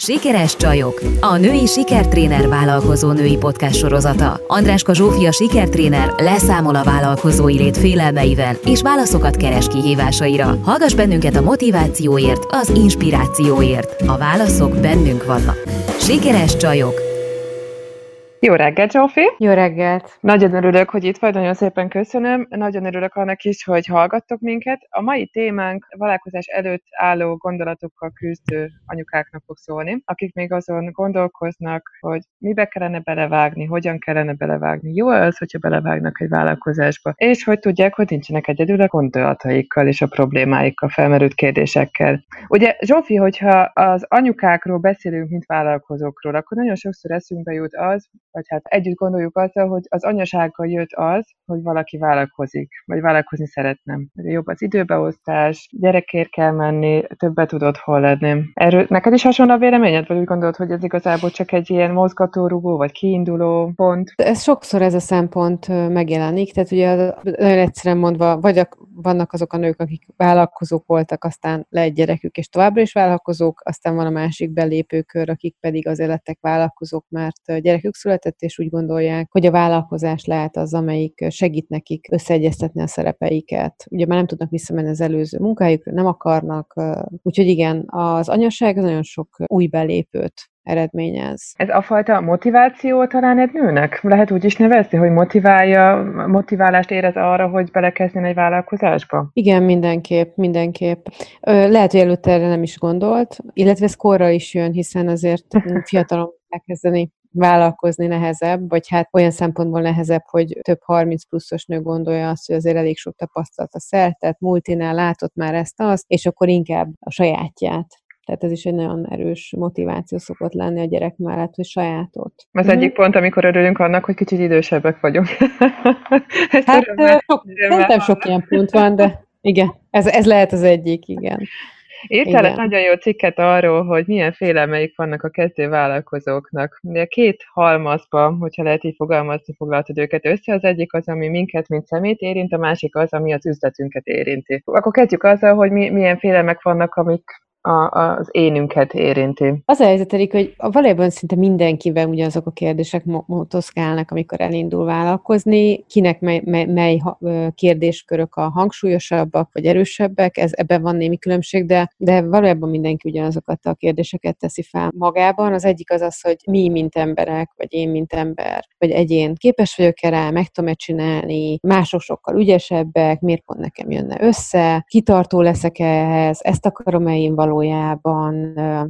Sikeres csajok, a női sikertréner vállalkozó női podcast sorozata. Andráska Zsófia sikertréner leszámol a vállalkozói lét félelmeivel és válaszokat keres kihívásaira. Hallgass bennünket a motivációért, az inspirációért. A válaszok bennünk vannak. Sikeres csajok, jó reggelt, Zsófi! Jó reggelt! Nagyon örülök, hogy itt vagy, nagyon szépen köszönöm. Nagyon örülök annak is, hogy hallgattok minket. A mai témánk vállalkozás előtt álló gondolatokkal küzdő anyukáknak fog szólni, akik még azon gondolkoznak, hogy mibe kellene belevágni, hogyan kellene belevágni. Jó az, hogyha belevágnak egy vállalkozásba, és hogy tudják, hogy nincsenek egyedül a gondolataikkal és a problémáikkal, felmerült kérdésekkel. Ugye, Zsófi, hogyha az anyukákról beszélünk, mint vállalkozókról, akkor nagyon sokszor eszünkbe jut az, vagy hát együtt gondoljuk azzal, hogy az anyasággal jött az, hogy valaki vállalkozik, vagy vállalkozni szeretne. Jobb az időbeosztás, gyerekért kell menni, többet tudod hol lenni. Erről neked is hasonló a véleményed, vagy úgy gondolod, hogy ez igazából csak egy ilyen mozgatórugó, vagy kiinduló pont? Ez sokszor ez a szempont megjelenik, tehát ugye nagyon egyszerűen mondva, vagy a, vannak azok a nők, akik vállalkozók voltak, aztán le egy gyerekük, és továbbra is vállalkozók, aztán van a másik belépőkör, akik pedig azért lettek vállalkozók, mert gyerekük született, és úgy gondolják, hogy a vállalkozás lehet az, amelyik segít nekik összeegyeztetni a szerepeiket. Ugye már nem tudnak visszamenni az előző munkájukra, nem akarnak, úgyhogy igen, az anyaság nagyon sok új belépőt eredményez. Ez a fajta motiváció talán egy nőnek? Lehet úgy is nevezni, hogy motiválja, motiválást érez arra, hogy belekezdjen egy vállalkozásba? Igen, mindenképp, mindenképp. Lehet, hogy előtte erre nem is gondolt, illetve ez korra is jön, hiszen azért fiatalon elkezdeni vállalkozni nehezebb, vagy hát olyan szempontból nehezebb, hogy több 30 pluszos nő gondolja azt, hogy azért elég sok tapasztalata szertett, multinál látott már ezt azt, és akkor inkább a sajátját tehát ez is egy nagyon erős motiváció szokott lenni a gyerek mellett, hogy sajátot. Az mm. egyik pont, amikor örülünk annak, hogy kicsit idősebbek vagyunk. hát sok, szerintem sok ilyen pont van, de igen, ez, ez lehet az egyik, igen. Írtál egy nagyon jó cikket arról, hogy milyen félelmeik vannak a kezdő vállalkozóknak. Ugye két halmazba, hogyha lehet így fogalmazni, foglaltad őket össze. Az egyik az, ami minket, mint szemét érint, a másik az, ami az üzletünket érinti. Akkor kezdjük azzal, hogy mi, milyen félelmek vannak, amik a, az énünket érinti. Az a helyzet, Erik, hogy valójában szinte mindenkivel ugyanazok a kérdések motoszkálnak, amikor elindul vállalkozni, kinek mely, mely, mely kérdéskörök a hangsúlyosabbak vagy erősebbek, ez ebben van némi különbség, de, de valójában mindenki ugyanazokat a kérdéseket teszi fel magában. Az egyik az az, hogy mi, mint emberek, vagy én, mint ember, vagy egyén képes vagyok-e rá, meg tudom-e csinálni, mások sokkal ügyesebbek, miért pont nekem jönne össze, kitartó leszek ehhez, ezt akarom-e én való valójában,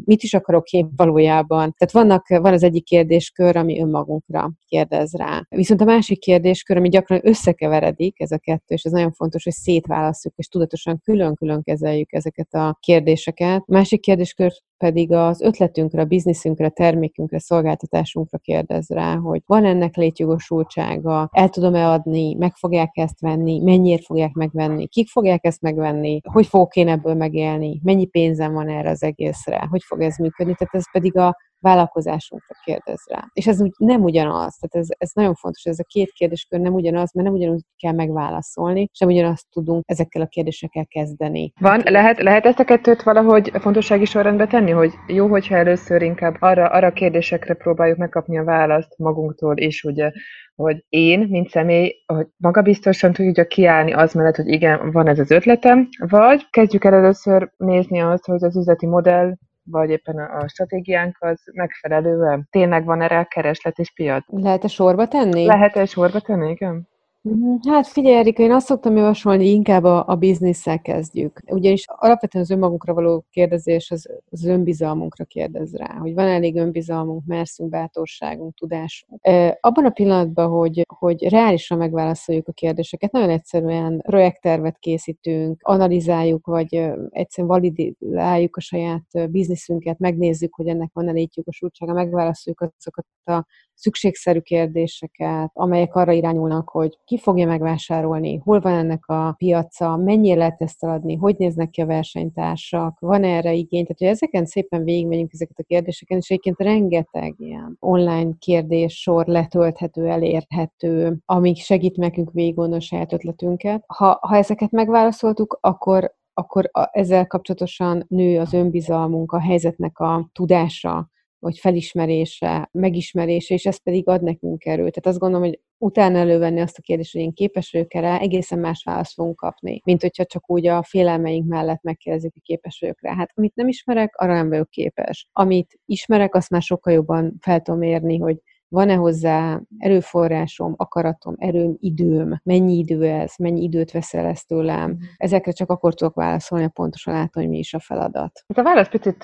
mit is akarok én valójában. Tehát vannak, van az egyik kérdéskör, ami önmagunkra kérdez rá. Viszont a másik kérdéskör, ami gyakran összekeveredik, ez a kettő, és ez nagyon fontos, hogy szétválasztjuk, és tudatosan külön-külön kezeljük ezeket a kérdéseket. A másik kérdéskör pedig az ötletünkre, a bizniszünkre, termékünkre, szolgáltatásunkra kérdez rá, hogy van ennek létjogosultsága, el tudom-e adni, meg fogják ezt venni, mennyire fogják megvenni, kik fogják ezt megvenni, hogy fogok én ebből megélni, mennyi pénzem van erre az egészre, hogy fog ez működni. Tehát ez pedig a vállalkozásunkra kérdez rá. És ez úgy nem ugyanaz, tehát ez, ez nagyon fontos, ez a két kérdéskör nem ugyanaz, mert nem ugyanúgy kell megválaszolni, sem ugyanazt tudunk ezekkel a kérdésekkel kezdeni. Van, lehet, lehet ezt a kettőt valahogy fontossági sorrendbe tenni, hogy jó, hogyha először inkább arra, arra kérdésekre próbáljuk megkapni a választ magunktól is, ugye, hogy én, mint személy, hogy magabiztosan tudja kiállni az mellett, hogy igen, van ez az ötletem, vagy kezdjük el először nézni azt, hogy az üzleti modell vagy éppen a stratégiánk az megfelelően tényleg van erre kereslet és piac. Lehet-e sorba tenni? Lehet-e sorba tenni, igen. Mhm. Hát figyelj, Erika, én azt szoktam javasolni, inkább a, a bizniszsel kezdjük. Ugyanis alapvetően az önmagunkra való kérdezés az, az önbizalmunkra kérdez rá, hogy van elég önbizalmunk, merszünk, bátorságunk, tudásunk. E, abban a pillanatban, hogy, hogy reálisan megválaszoljuk a kérdéseket, nagyon egyszerűen projekttervet készítünk, analizáljuk, vagy egyszerűen validáljuk a saját bizniszünket, megnézzük, hogy ennek van elég jogosultsága, megválaszoljuk azokat a szükségszerű kérdéseket, amelyek arra irányulnak, hogy ki fogja megvásárolni, hol van ennek a piaca, mennyire lehet ezt eladni, hogy néznek ki a versenytársak, van erre igény. Tehát, hogy ezeken szépen végigmegyünk ezeket a kérdéseken, és egyébként rengeteg ilyen online kérdés sor letölthető, elérhető, amik segít nekünk végigolni a saját ötletünket. Ha, ha ezeket megválaszoltuk, akkor akkor ezzel kapcsolatosan nő az önbizalmunk, a helyzetnek a tudása, vagy felismerése, megismerése, és ez pedig ad nekünk erőt. Tehát azt gondolom, hogy utána elővenni azt a kérdést, hogy én képes vagyok rá, egészen más választ fogunk kapni, mint hogyha csak úgy a félelmeink mellett megkérdezik, hogy képes vagyok rá. Hát amit nem ismerek, arra nem vagyok képes. Amit ismerek, azt már sokkal jobban fel tudom érni, hogy van-e hozzá erőforrásom, akaratom, erőm, időm, mennyi idő ez, mennyi időt veszel ezt tőlem. Mhm. Ezekre csak akkor tudok válaszolni, ha pontosan látom, hogy mi is a feladat. Ez a válasz picit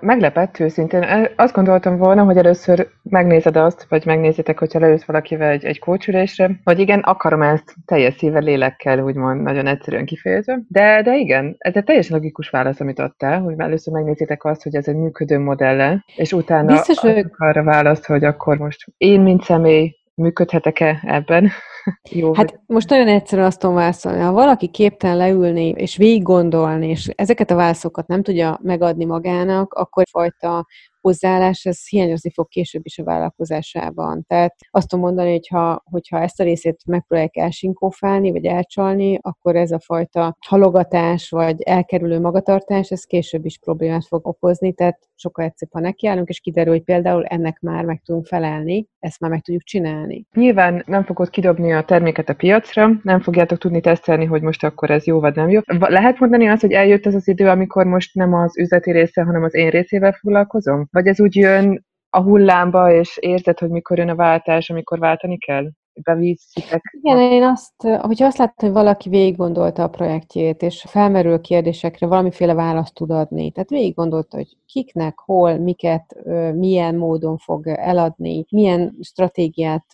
meglepett őszintén. Azt gondoltam volna, hogy először megnézed azt, vagy megnézitek, hogyha leülsz valakivel egy, egy kócsülésre, hogy igen, akarom ezt teljes szívvel, lélekkel, úgymond nagyon egyszerűen kifejezve. De, de igen, ez egy teljesen logikus válasz, amit adtál, hogy először megnézitek azt, hogy ez egy működő modelle, és utána Biztos, hogy... arra választ, hogy akkor most most én, mint személy, működhetek-e ebben? Jó, hát hogy... most nagyon egyszerű azt tudom válaszolni. Ha valaki képtelen leülni és végig gondolni, és ezeket a válaszokat nem tudja megadni magának, akkor fajta hozzáállás, ez hiányozni fog később is a vállalkozásában. Tehát azt tudom mondani, hogy ha, hogyha ezt a részét megpróbálják elsinkófálni, vagy elcsalni, akkor ez a fajta halogatás, vagy elkerülő magatartás, ez később is problémát fog okozni, tehát sokkal egyszerűbb, ha nekiállunk, és kiderül, hogy például ennek már meg tudunk felelni, ezt már meg tudjuk csinálni. Nyilván nem fogod kidobni a terméket a piacra, nem fogjátok tudni tesztelni, hogy most akkor ez jó vagy nem jó. Lehet mondani azt, hogy eljött ez az idő, amikor most nem az üzleti része, hanem az én részével foglalkozom? Vagy ez úgy jön a hullámba, és érzed, hogy mikor jön a váltás, amikor váltani kell? bevízszitek. Igen, én azt, hogyha azt látom, hogy valaki végig gondolta a projektjét, és felmerül kérdésekre valamiféle választ tud adni. Tehát végig gondolta, hogy kiknek, hol, miket, milyen módon fog eladni, milyen stratégiát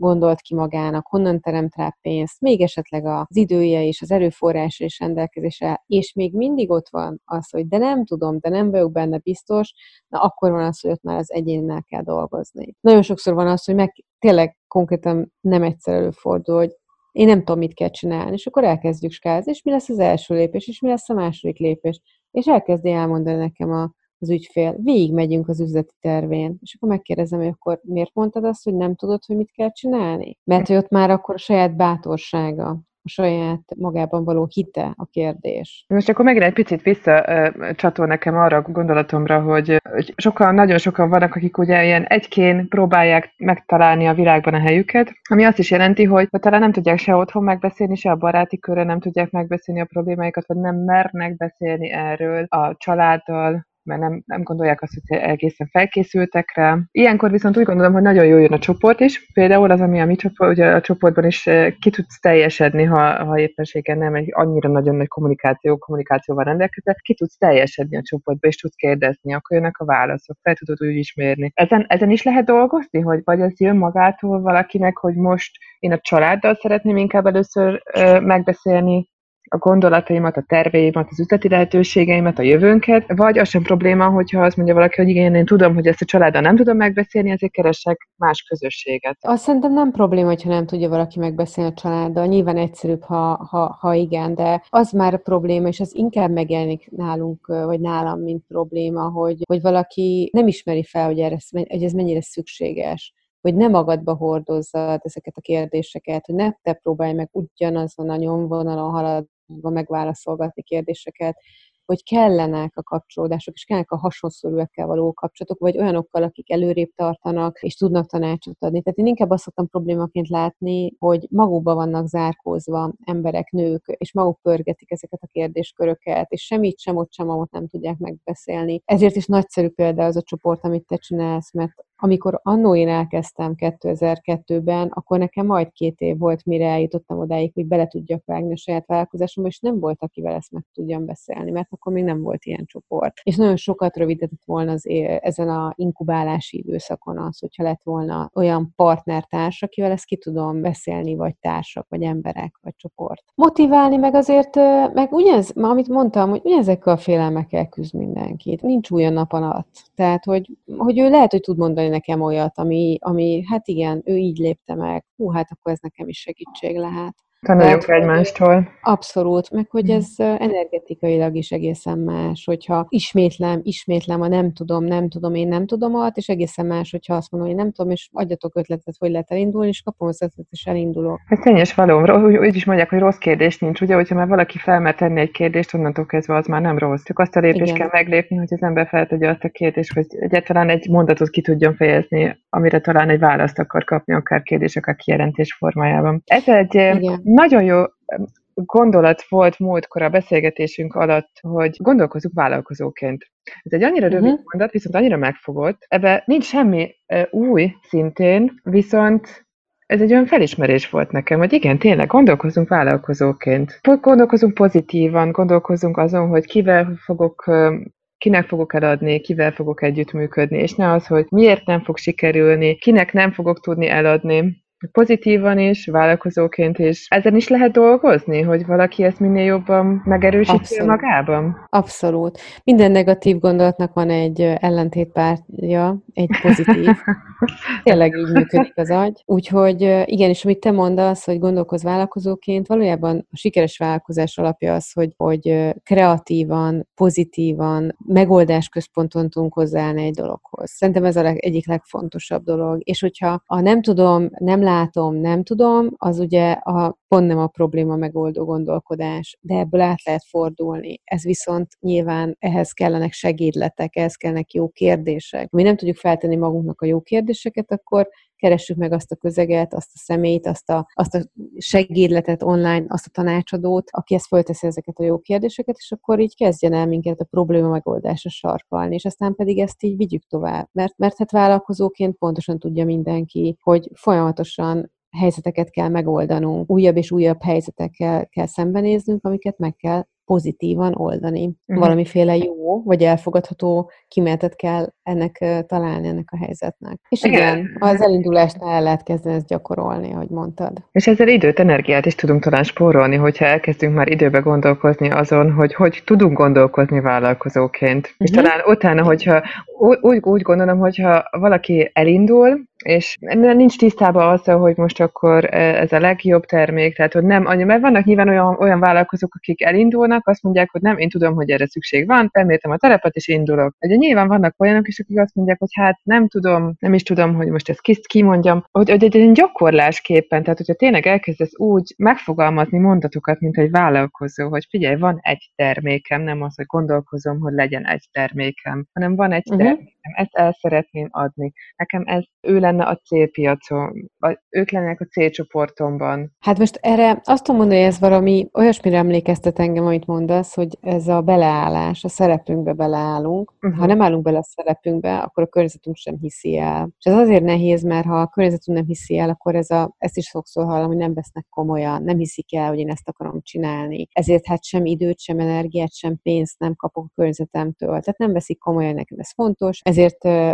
gondolt ki magának, honnan teremt rá pénzt, még esetleg az idője és az erőforrás és rendelkezése, és még mindig ott van az, hogy de nem tudom, de nem vagyok benne biztos, na akkor van az, hogy ott már az egyénnel kell dolgozni. Nagyon sokszor van az, hogy meg tényleg konkrétan nem egyszer előfordul, hogy én nem tudom, mit kell csinálni, és akkor elkezdjük skázni, és mi lesz az első lépés, és mi lesz a második lépés. És elkezdi elmondani nekem a, az ügyfél, végigmegyünk az üzleti tervén, és akkor megkérdezem, hogy akkor miért mondtad azt, hogy nem tudod, hogy mit kell csinálni? Mert hogy ott már akkor a saját bátorsága, a saját magában való hite a kérdés. Most akkor megint egy picit visszacsatol nekem arra a gondolatomra, hogy sokan, nagyon sokan vannak, akik ugye ilyen egykén próbálják megtalálni a világban a helyüket, ami azt is jelenti, hogy talán nem tudják se otthon megbeszélni, se a baráti körre nem tudják megbeszélni a problémáikat, vagy nem mernek beszélni erről a családdal, mert nem, nem gondolják azt, hogy egészen felkészültek rá. Ilyenkor viszont úgy gondolom, hogy nagyon jó jön a csoport is. Például az, ami a mi csoport, ugye a csoportban is eh, ki tudsz teljesedni, ha, ha éppenséggel nem egy annyira nagyon nagy kommunikáció, kommunikációval rendelkezel, ki tudsz teljesedni a csoportba, és tudsz kérdezni, akkor jönnek a válaszok, fel tudod úgy ismerni. Ezen, ezen is lehet dolgozni, hogy vagy ez jön magától valakinek, hogy most én a családdal szeretném inkább először ö, eh, megbeszélni, a gondolataimat, a terveimet, az üzleti lehetőségeimet, a jövőnket, vagy az sem probléma, hogyha azt mondja valaki, hogy igen, én tudom, hogy ezt a családdal nem tudom megbeszélni, ezért keresek más közösséget. Azt szerintem nem probléma, hogyha nem tudja valaki megbeszélni a családdal. Nyilván egyszerűbb, ha, ha, ha igen, de az már a probléma, és az inkább megjelenik nálunk, vagy nálam, mint probléma, hogy, hogy valaki nem ismeri fel, hogy, erre, hogy ez mennyire szükséges hogy ne magadba hordozzad ezeket a kérdéseket, hogy ne te próbálj meg ugyanazon a nyomvonalon haladni, megválaszolgatni kérdéseket, hogy kellenek a kapcsolódások, és kellenek a hasonszorúekkel való kapcsolatok, vagy olyanokkal, akik előrébb tartanak, és tudnak tanácsot adni. Tehát én inkább azt szoktam problémaként látni, hogy magukba vannak zárkózva emberek, nők, és maguk pörgetik ezeket a kérdésköröket, és semmit sem ott sem, ahol nem tudják megbeszélni. Ezért is nagyszerű példa az a csoport, amit te csinálsz, mert amikor annó én elkezdtem 2002-ben, akkor nekem majd két év volt, mire eljutottam odáig, hogy bele tudjak vágni a saját vállalkozásomba, és nem volt, akivel ezt meg tudjam beszélni, mert akkor még nem volt ilyen csoport. És nagyon sokat rövidített volna az ezen a inkubálási időszakon az, hogyha lett volna olyan partnertárs, akivel ezt ki tudom beszélni, vagy társak, vagy emberek, vagy csoport. Motiválni meg azért, meg ugyanez, amit mondtam, hogy ugyanezekkel a félelmekkel küzd mindenkit. Nincs új a nap alatt. Tehát, hogy, hogy ő lehet, hogy tud mondani nekem olyat, ami, ami, hát igen, ő így lépte meg, hú, hát akkor ez nekem is segítség lehet. Tanuljunk Tehát, egymástól. Abszolút, meg hogy ez energetikailag is egészen más, hogyha ismétlem, ismétlem a nem tudom, nem tudom, én nem tudom alatt, és egészen más, hogyha azt mondom, hogy nem tudom, és adjatok ötletet, hogy lehet elindulni, és kapom az ötletet, és elindulok. Ez tényes való. Úgy, úgy is mondják, hogy rossz kérdés nincs, ugye, hogyha már valaki felmer tenni egy kérdést, onnantól kezdve az már nem rossz. Csak azt a lépést kell meglépni, hogy az ember feltegye azt a kérdést, hogy egyáltalán egy mondatot ki tudjon fejezni, amire talán egy választ akar kapni, akár kérdés, akár kijelentés formájában. Ez egy Igen. Nagyon jó gondolat volt múltkor a beszélgetésünk alatt, hogy gondolkozunk vállalkozóként. Ez egy annyira rövid uh-huh. mondat, viszont annyira megfogott. Ebben nincs semmi uh, új szintén, viszont ez egy olyan felismerés volt nekem, hogy igen, tényleg gondolkozunk vállalkozóként. Gondolkozunk pozitívan, gondolkozunk azon, hogy kivel fogok kinek fogok eladni, kivel fogok együttműködni, és ne az, hogy miért nem fog sikerülni, kinek nem fogok tudni eladni, pozitívan is, vállalkozóként is. Ezen is lehet dolgozni, hogy valaki ezt minél jobban megerősíti magában? Abszolút. Minden negatív gondolatnak van egy ellentétpártja, egy pozitív. Tényleg így működik az agy. Úgyhogy igen, és amit te mondasz, hogy gondolkoz vállalkozóként, valójában a sikeres vállalkozás alapja az, hogy, hogy kreatívan, pozitívan, megoldásközponton tudunk hozzáállni egy dologhoz. Szerintem ez a leg, egyik legfontosabb dolog. És hogyha a nem tudom, nem látom, nem tudom, az ugye a, pont nem a probléma megoldó gondolkodás, de ebből át lehet fordulni. Ez viszont nyilván ehhez kellenek segédletek, ehhez kellenek jó kérdések. Mi nem tudjuk feltenni magunknak a jó kérdéseket, akkor keressük meg azt a közeget, azt a személyt, azt a, azt a segédletet online, azt a tanácsadót, aki ezt fölteszi ezeket a jó kérdéseket, és akkor így kezdjen el minket a probléma megoldásra sarkalni, és aztán pedig ezt így vigyük tovább. Mert, mert hát vállalkozóként pontosan tudja mindenki, hogy folyamatosan helyzeteket kell megoldanunk, újabb és újabb helyzetekkel kell szembenéznünk, amiket meg kell pozitívan oldani. Uh-huh. Valamiféle jó, vagy elfogadható kimenetet kell ennek találni, ennek a helyzetnek. És igen, igen az elindulásnál el lehet kezdeni ezt gyakorolni, ahogy mondtad. És ezzel időt, energiát is tudunk talán spórolni, hogyha elkezdünk már időbe gondolkozni azon, hogy hogy tudunk gondolkozni vállalkozóként. Uh-huh. És talán utána, hogyha úgy, úgy gondolom, hogyha valaki elindul, és nincs tisztában azzal, hogy most akkor ez a legjobb termék, tehát hogy nem, mert vannak nyilván olyan, olyan vállalkozók, akik elindulnak, azt mondják, hogy nem, én tudom, hogy erre szükség van, felmértem a terepet, és indulok. Ugye nyilván vannak olyanok is, akik azt mondják, hogy hát nem tudom, nem is tudom, hogy most ezt kis kimondjam, hogy, hogy egy gyakorlásképpen, tehát hogyha tényleg elkezdesz úgy megfogalmazni mondatokat, mint egy vállalkozó, hogy figyelj, van egy termékem, nem az, hogy gondolkozom, hogy legyen egy termékem, hanem van egy uh-huh. termékem, ezt el szeretném adni. Nekem ez ő lenne a célpiacon, vagy ők lennének a célcsoportomban. Hát most erre azt tudom mondani, hogy ez valami olyasmire emlékeztet engem, amit mondasz, hogy ez a beleállás, a szerepünkbe beleállunk. Uh-huh. Ha nem állunk bele a szerepünkbe, akkor a környezetünk sem hiszi el. És ez azért nehéz, mert ha a környezetünk nem hiszi el, akkor ez a, ezt is sokszor hallom, hogy nem vesznek komolyan, nem hiszik el, hogy én ezt akarom csinálni. Ezért hát sem időt, sem energiát, sem pénzt nem kapok a környezetemtől. Tehát nem veszik komolyan, nekem ez fontos, ezért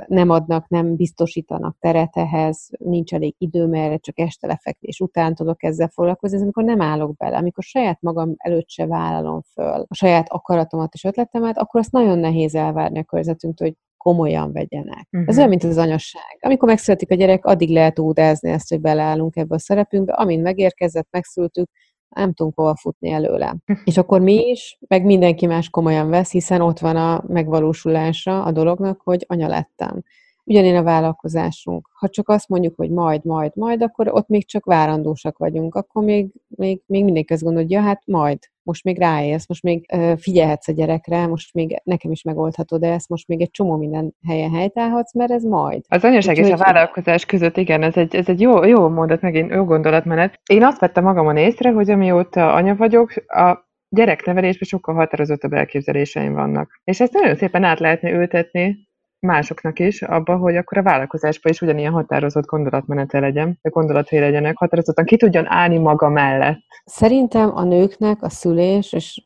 nem adnak, nem biztosítanak teret ehhez, nincs elég idő, mert csak este lefekvés után tudok ezzel foglalkozni, ez amikor nem állok bele, amikor saját magam előtt se vállalom föl a saját akaratomat és ötletemet, akkor azt nagyon nehéz elvárni a környezetünktől, hogy komolyan vegyenek. Uh-huh. Ez mhm. olyan, mint az anyasság. Amikor megszületik a gyerek, addig lehet ódázni ezt, hogy beleállunk ebbe a szerepünkbe, amint megérkezett, megszültük, nem tudunk hova futni előle. És akkor mi is, meg mindenki más komolyan vesz, hiszen ott van a megvalósulása a dolognak, hogy anya lettem. Ugyanén a vállalkozásunk. Ha csak azt mondjuk, hogy majd, majd, majd, akkor ott még csak várandósak vagyunk. Akkor még, még, még mindenki azt gondolja, hát majd, most még ráérsz, most még figyelhetsz a gyerekre, most még nekem is megoldhatod de ezt, most még egy csomó minden helyen helytállhatsz, mert ez majd. Az anyaság és a vállalkozás között, igen, ez egy, ez egy jó, jó mondat, megint jó gondolatmenet. Én azt vettem magamon észre, hogy amióta anya vagyok, a gyereknevelésben sokkal határozottabb elképzeléseim vannak. És ezt nagyon szépen át lehetne ültetni másoknak is abba, hogy akkor a vállalkozásban is ugyanilyen határozott gondolatmenete legyen, vagy gondolatai legyenek, határozottan ki tudjon állni maga mellett. Szerintem a nőknek a szülés, és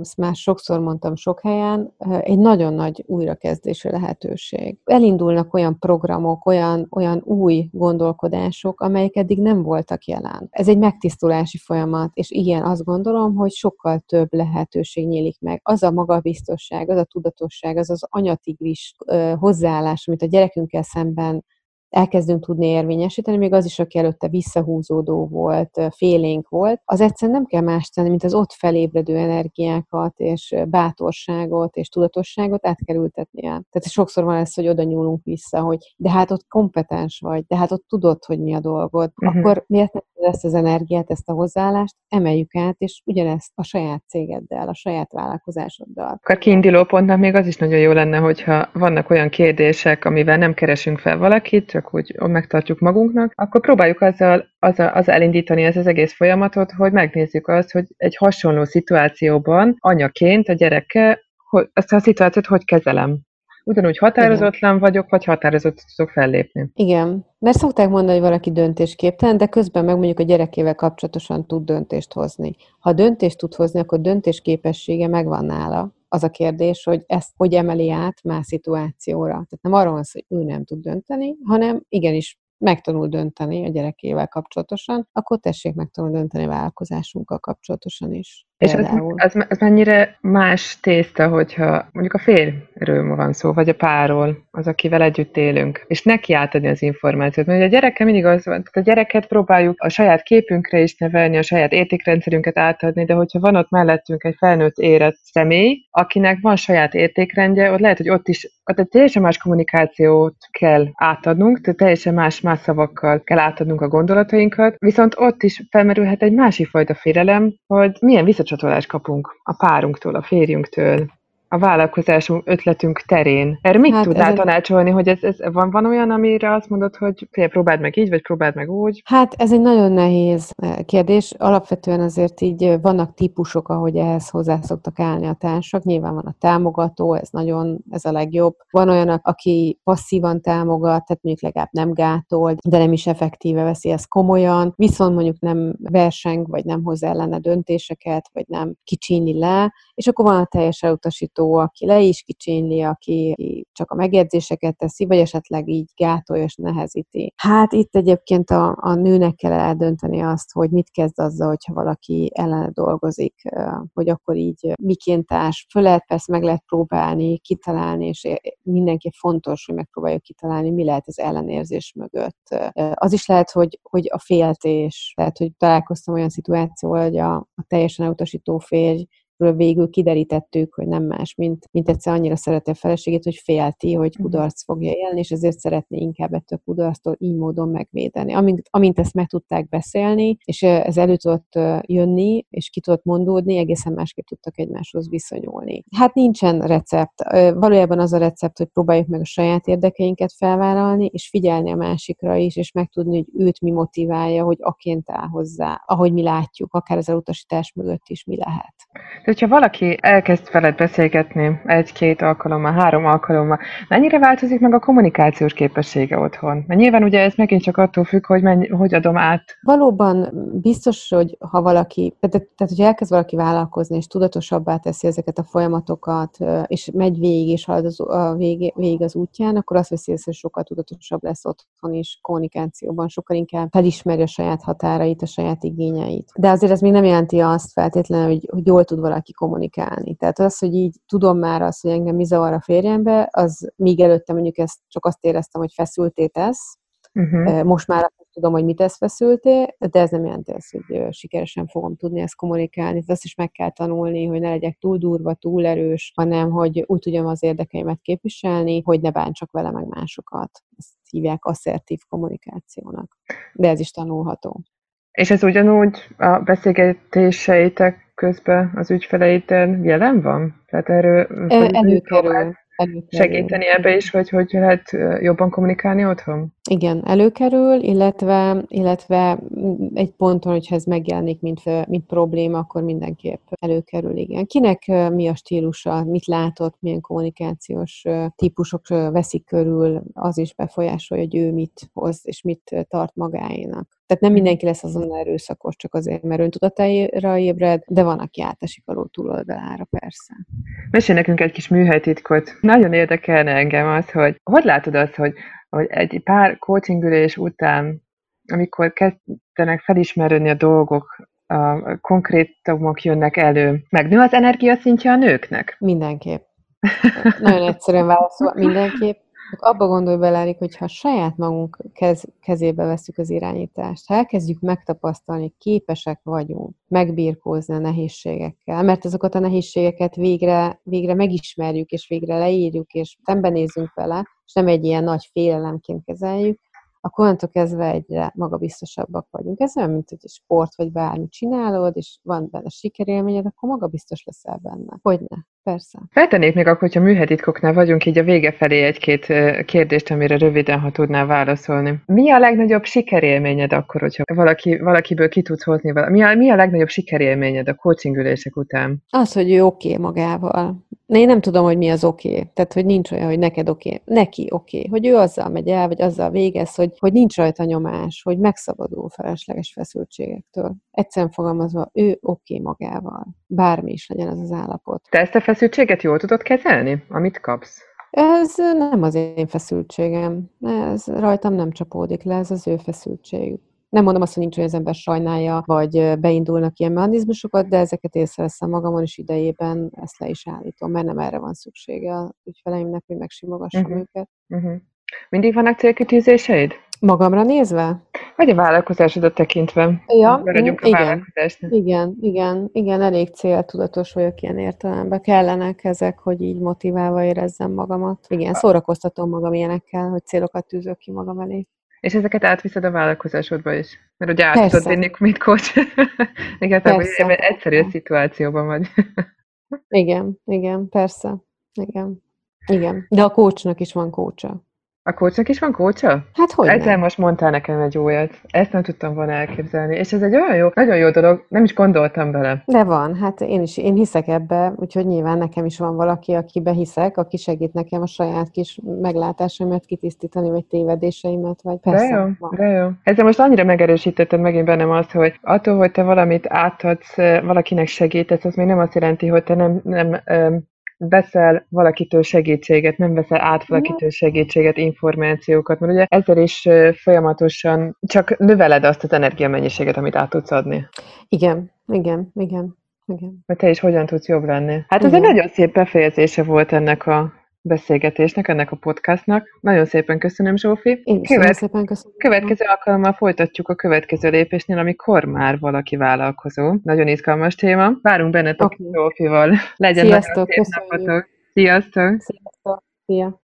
ezt már sokszor mondtam sok helyen, egy nagyon nagy újrakezdési lehetőség. Elindulnak olyan programok, olyan, olyan új gondolkodások, amelyek eddig nem voltak jelen. Ez egy megtisztulási folyamat, és igen, azt gondolom, hogy sokkal több lehetőség nyílik meg. Az a magabiztosság, az a tudatosság, az az anyatigris hozzáállás, amit a gyerekünkkel szemben elkezdünk tudni érvényesíteni, még az is, aki előtte visszahúzódó volt, félénk volt, az egyszerűen nem kell más tenni, mint az ott felébredő energiákat, és bátorságot, és tudatosságot át kell ültetni el. Tehát sokszor van ez, hogy oda nyúlunk vissza, hogy de hát ott kompetens vagy, de hát ott tudod, hogy mi a dolgod. Uh-huh. Akkor miért nem ezt az energiát, ezt a hozzáállást emeljük át, és ugyanezt a saját cégeddel, a saját vállalkozásoddal. Akkor kiinduló pontnak még az is nagyon jó lenne, hogyha vannak olyan kérdések, amivel nem keresünk fel valakit, csak úgy megtartjuk magunknak, akkor próbáljuk azzal, azzal, azzal elindítani ezt az egész folyamatot, hogy megnézzük azt, hogy egy hasonló szituációban anyaként a gyereke, hogy ezt a szituációt hogy kezelem. Ugyanúgy határozatlan Igen. vagyok, vagy határozott tudok fellépni. Igen, mert szokták mondani, hogy valaki döntésképtelen, de közben meg mondjuk a gyerekével kapcsolatosan tud döntést hozni. Ha döntést tud hozni, akkor döntésképessége megvan nála. Az a kérdés, hogy ezt hogy emeli át más szituációra. Tehát nem arról van szó, hogy ő nem tud dönteni, hanem igenis megtanul dönteni a gyerekével kapcsolatosan, akkor tessék megtanul dönteni a vállalkozásunkkal kapcsolatosan is. És ez, ez, ez mennyire más tészta, hogyha mondjuk a férről van szó, vagy a párról, az, akivel együtt élünk, és neki átadni az információt. Mert a gyereke mindig az van, a gyereket próbáljuk a saját képünkre is nevelni, a saját értékrendszerünket átadni, de hogyha van ott mellettünk egy felnőtt érett személy, akinek van saját értékrendje, ott lehet, hogy ott is ott egy teljesen más kommunikációt kell átadnunk, tehát teljesen más, más szavakkal kell átadnunk a gondolatainkat, viszont ott is felmerülhet egy másik fajta félelem, hogy milyen vissza visszacsatolást kapunk a párunktól, a férjünktől, a vállalkozásunk ötletünk terén. Erre mit hát tudnál tanácsolni, hogy ez, ez van, van olyan, amire azt mondod, hogy próbáld meg így, vagy próbáld meg úgy? Hát ez egy nagyon nehéz eh, kérdés. Alapvetően azért így eh, vannak típusok, ahogy ehhez hozzá szoktak állni a társak. Nyilván van a támogató, ez nagyon, ez a legjobb. Van olyan, aki passzívan támogat, tehát mondjuk legalább nem gátol, de nem is effektíve veszi ezt komolyan, viszont mondjuk nem verseng, vagy nem hoz ellene döntéseket, vagy nem kicsíni le, és akkor van a teljes elutasító aki le is kicsényli, aki csak a megjegyzéseket teszi, vagy esetleg így gátolja és nehezíti. Hát itt egyébként a, a nőnek kell eldönteni azt, hogy mit kezd azzal, hogyha valaki ellene dolgozik, hogy akkor így miként társ. Föl lehet persze meg lehet próbálni, kitalálni, és mindenki fontos, hogy megpróbáljuk kitalálni, mi lehet az ellenérzés mögött. Az is lehet, hogy, hogy a féltés, tehát, hogy találkoztam olyan szituációval, hogy a, a teljesen elutasító férj végül kiderítettük, hogy nem más, mint, mint egyszer annyira szereti a feleségét, hogy félti, hogy mhm. kudarc fogja élni, és ezért szeretné inkább ettől kudarctól így módon megvédeni. Amint, amint ezt meg tudták beszélni, és ez elő tudott jönni, és ki tudott mondódni, egészen másképp tudtak egymáshoz viszonyulni. Hát nincsen recept. Valójában az a recept, hogy próbáljuk meg a saját érdekeinket felvállalni, és figyelni a másikra is, és megtudni, hogy őt mi motiválja, hogy aként áll hozzá, ahogy mi látjuk, akár az elutasítás mögött is mi lehet hogyha valaki elkezd veled beszélgetni egy-két alkalommal, három alkalommal, mennyire változik meg a kommunikációs képessége otthon? Mert nyilván ugye ez megint csak attól függ, hogy, mennyi, hogy adom át. Valóban biztos, hogy ha valaki, tehát, tehát hogy elkezd valaki vállalkozni, és tudatosabbá teszi ezeket a folyamatokat, és megy végig, és halad az, a végig, végig az útján, akkor azt veszi hogy sokkal tudatosabb lesz otthon is kommunikációban, sokkal inkább felismeri a saját határait, a saját igényeit. De azért ez még nem jelenti azt feltétlenül, hogy, hogy jól tud valaki valaki kommunikálni. Tehát az, hogy így tudom már azt, hogy engem mi zavar a férjembe, az míg előtte mondjuk ezt csak azt éreztem, hogy feszülté tesz, uh-huh. most már tudom, hogy mit tesz feszülté, de ez nem jelenti azt, hogy sikeresen fogom tudni ezt kommunikálni. Azt is meg kell tanulni, hogy ne legyek túl durva, túl erős, hanem hogy úgy tudjam az érdekeimet képviselni, hogy ne bántsak vele meg másokat. Ezt hívják asszertív kommunikációnak. De ez is tanulható. És ez ugyanúgy a beszélgetéseitek közben az ügyfeleiddel jelen van? Tehát erről előkerül. Segíteni ebbe is, vagy hogy lehet jobban kommunikálni otthon? Igen, előkerül, illetve, illetve egy ponton, hogyha ez megjelenik, mint, mint probléma, akkor mindenképp előkerül, igen. Kinek mi a stílusa, mit látott, milyen kommunikációs típusok veszik körül, az is befolyásolja, hogy ő mit hoz, és mit tart magáénak. Tehát nem mindenki lesz azon erőszakos, csak azért, mert öntudatára ébred, de van, aki átesik a ló túloldalára, persze. Mesélj nekünk egy kis műhelytitkot. Nagyon érdekelne engem az, hogy hogy látod azt, hogy, hogy egy pár coachingülés után, amikor kezdenek felismerni a dolgok, a konkrétumok jönnek elő, megnő az energia szintje a nőknek? Mindenképp. Nagyon egyszerűen válaszol, mindenképp Abba gondolj bele, hogy ha saját magunk kez, kezébe veszük az irányítást, ha elkezdjük megtapasztalni, képesek vagyunk megbírkózni a nehézségekkel, mert azokat a nehézségeket végre, végre megismerjük, és végre leírjuk, és szembenézünk vele, és nem egy ilyen nagy félelemként kezeljük, akkor onnantól kezdve egyre magabiztosabbak vagyunk. Ez olyan, mint hogy sport vagy bármi csinálod, és van benne sikerélményed, akkor magabiztos leszel benne. Hogyne? Persze. Feltennék még akkor, hogyha műhetitkoknál vagyunk, így a vége felé egy-két kérdést, amire röviden, ha tudnál válaszolni. Mi a legnagyobb sikerélményed akkor, hogyha valaki, valakiből ki tudsz hozni? Mi a, mi a legnagyobb sikerélményed a coachingülések után? Az, hogy ő oké okay magával. Én nem tudom, hogy mi az oké. Okay. Tehát, hogy nincs olyan, hogy neked oké. Okay. Neki oké. Okay. Hogy ő azzal megy el, vagy azzal végez, hogy, hogy nincs rajta nyomás, hogy megszabadul felesleges feszültségektől. Egyszerűen fogalmazva, ő oké okay magával. Bármi is legyen az az állapot. Te ezt a feszültséget jól tudod kezelni, amit kapsz? Ez nem az én feszültségem. Ez rajtam nem csapódik le, ez az ő feszültségük. Nem mondom azt, hogy nincs, hogy az ember sajnálja, vagy beindulnak ilyen mechanizmusokat, de ezeket észreveszem magamon is idejében, ezt le is állítom, mert nem erre van szüksége a ügyfeleimnek, hogy megsimogassam uh-huh. őket. Uh-huh. Mindig vannak célkitűzéseid? Magamra nézve? Vagy a vállalkozásodat tekintve. Ja, Maradjunk igen, igen, igen, igen, elég céltudatos vagyok ilyen értelemben. Kellenek ezek, hogy így motiválva érezzem magamat. Igen, szórakoztatom magam ilyenekkel, hogy célokat tűzök ki magam elé. És ezeket átviszed a vállalkozásodba is? Mert ugye át tudod vinni, mint coach. Igazából egyszerű a szituációban vagy. igen, igen, persze. Igen. Igen. De a coachnak is van coacha. A kócsnak is van kócsa? Hát hogy Ezzel nem? most mondtál nekem egy olyat. Ezt nem tudtam volna elképzelni. És ez egy olyan jó, nagyon jó dolog, nem is gondoltam bele. De van, hát én is, én hiszek ebbe, úgyhogy nyilván nekem is van valaki, akibe hiszek, aki segít nekem a saját kis meglátásaimat kitisztítani, vagy tévedéseimet, vagy persze. De jó, van. de jó. Ezzel most annyira megerősítetted megint bennem azt, hogy attól, hogy te valamit átadsz, valakinek segítesz, az még nem azt jelenti, hogy te nem, nem veszel valakitől segítséget, nem veszel át valakitől segítséget, információkat, mert ugye ezzel is folyamatosan csak növeled azt az energiamennyiséget, amit át tudsz adni. Igen, igen, igen. Igen. Mert te is hogyan tudsz jobb lenni. Hát ez Igen. egy nagyon szép befejezése volt ennek a beszélgetésnek, ennek a podcastnak. Nagyon szépen köszönöm, Zsófi. Én Követ... szépen köszönöm. Következő alkalommal folytatjuk a következő lépésnél, amikor már valaki vállalkozó. Nagyon izgalmas téma. Várunk bennetek okay. Zsófival. Legyen Sziasztok, nagyon szép napotok. Sziasztok! Sziasztok! Szia!